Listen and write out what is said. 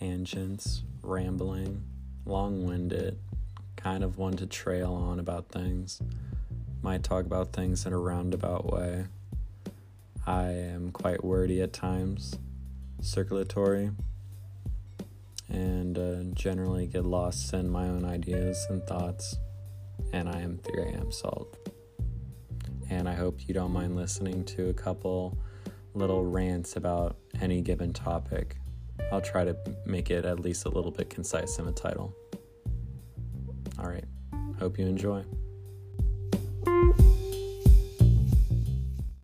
tangents, rambling, long winded, kind of one to trail on about things. Might talk about things in a roundabout way. I am quite wordy at times, circulatory, and uh, generally get lost in my own ideas and thoughts. And I am 3 a.m. salt. And I hope you don't mind listening to a couple little rants about any given topic. I'll try to make it at least a little bit concise in the title. All right. Hope you enjoy.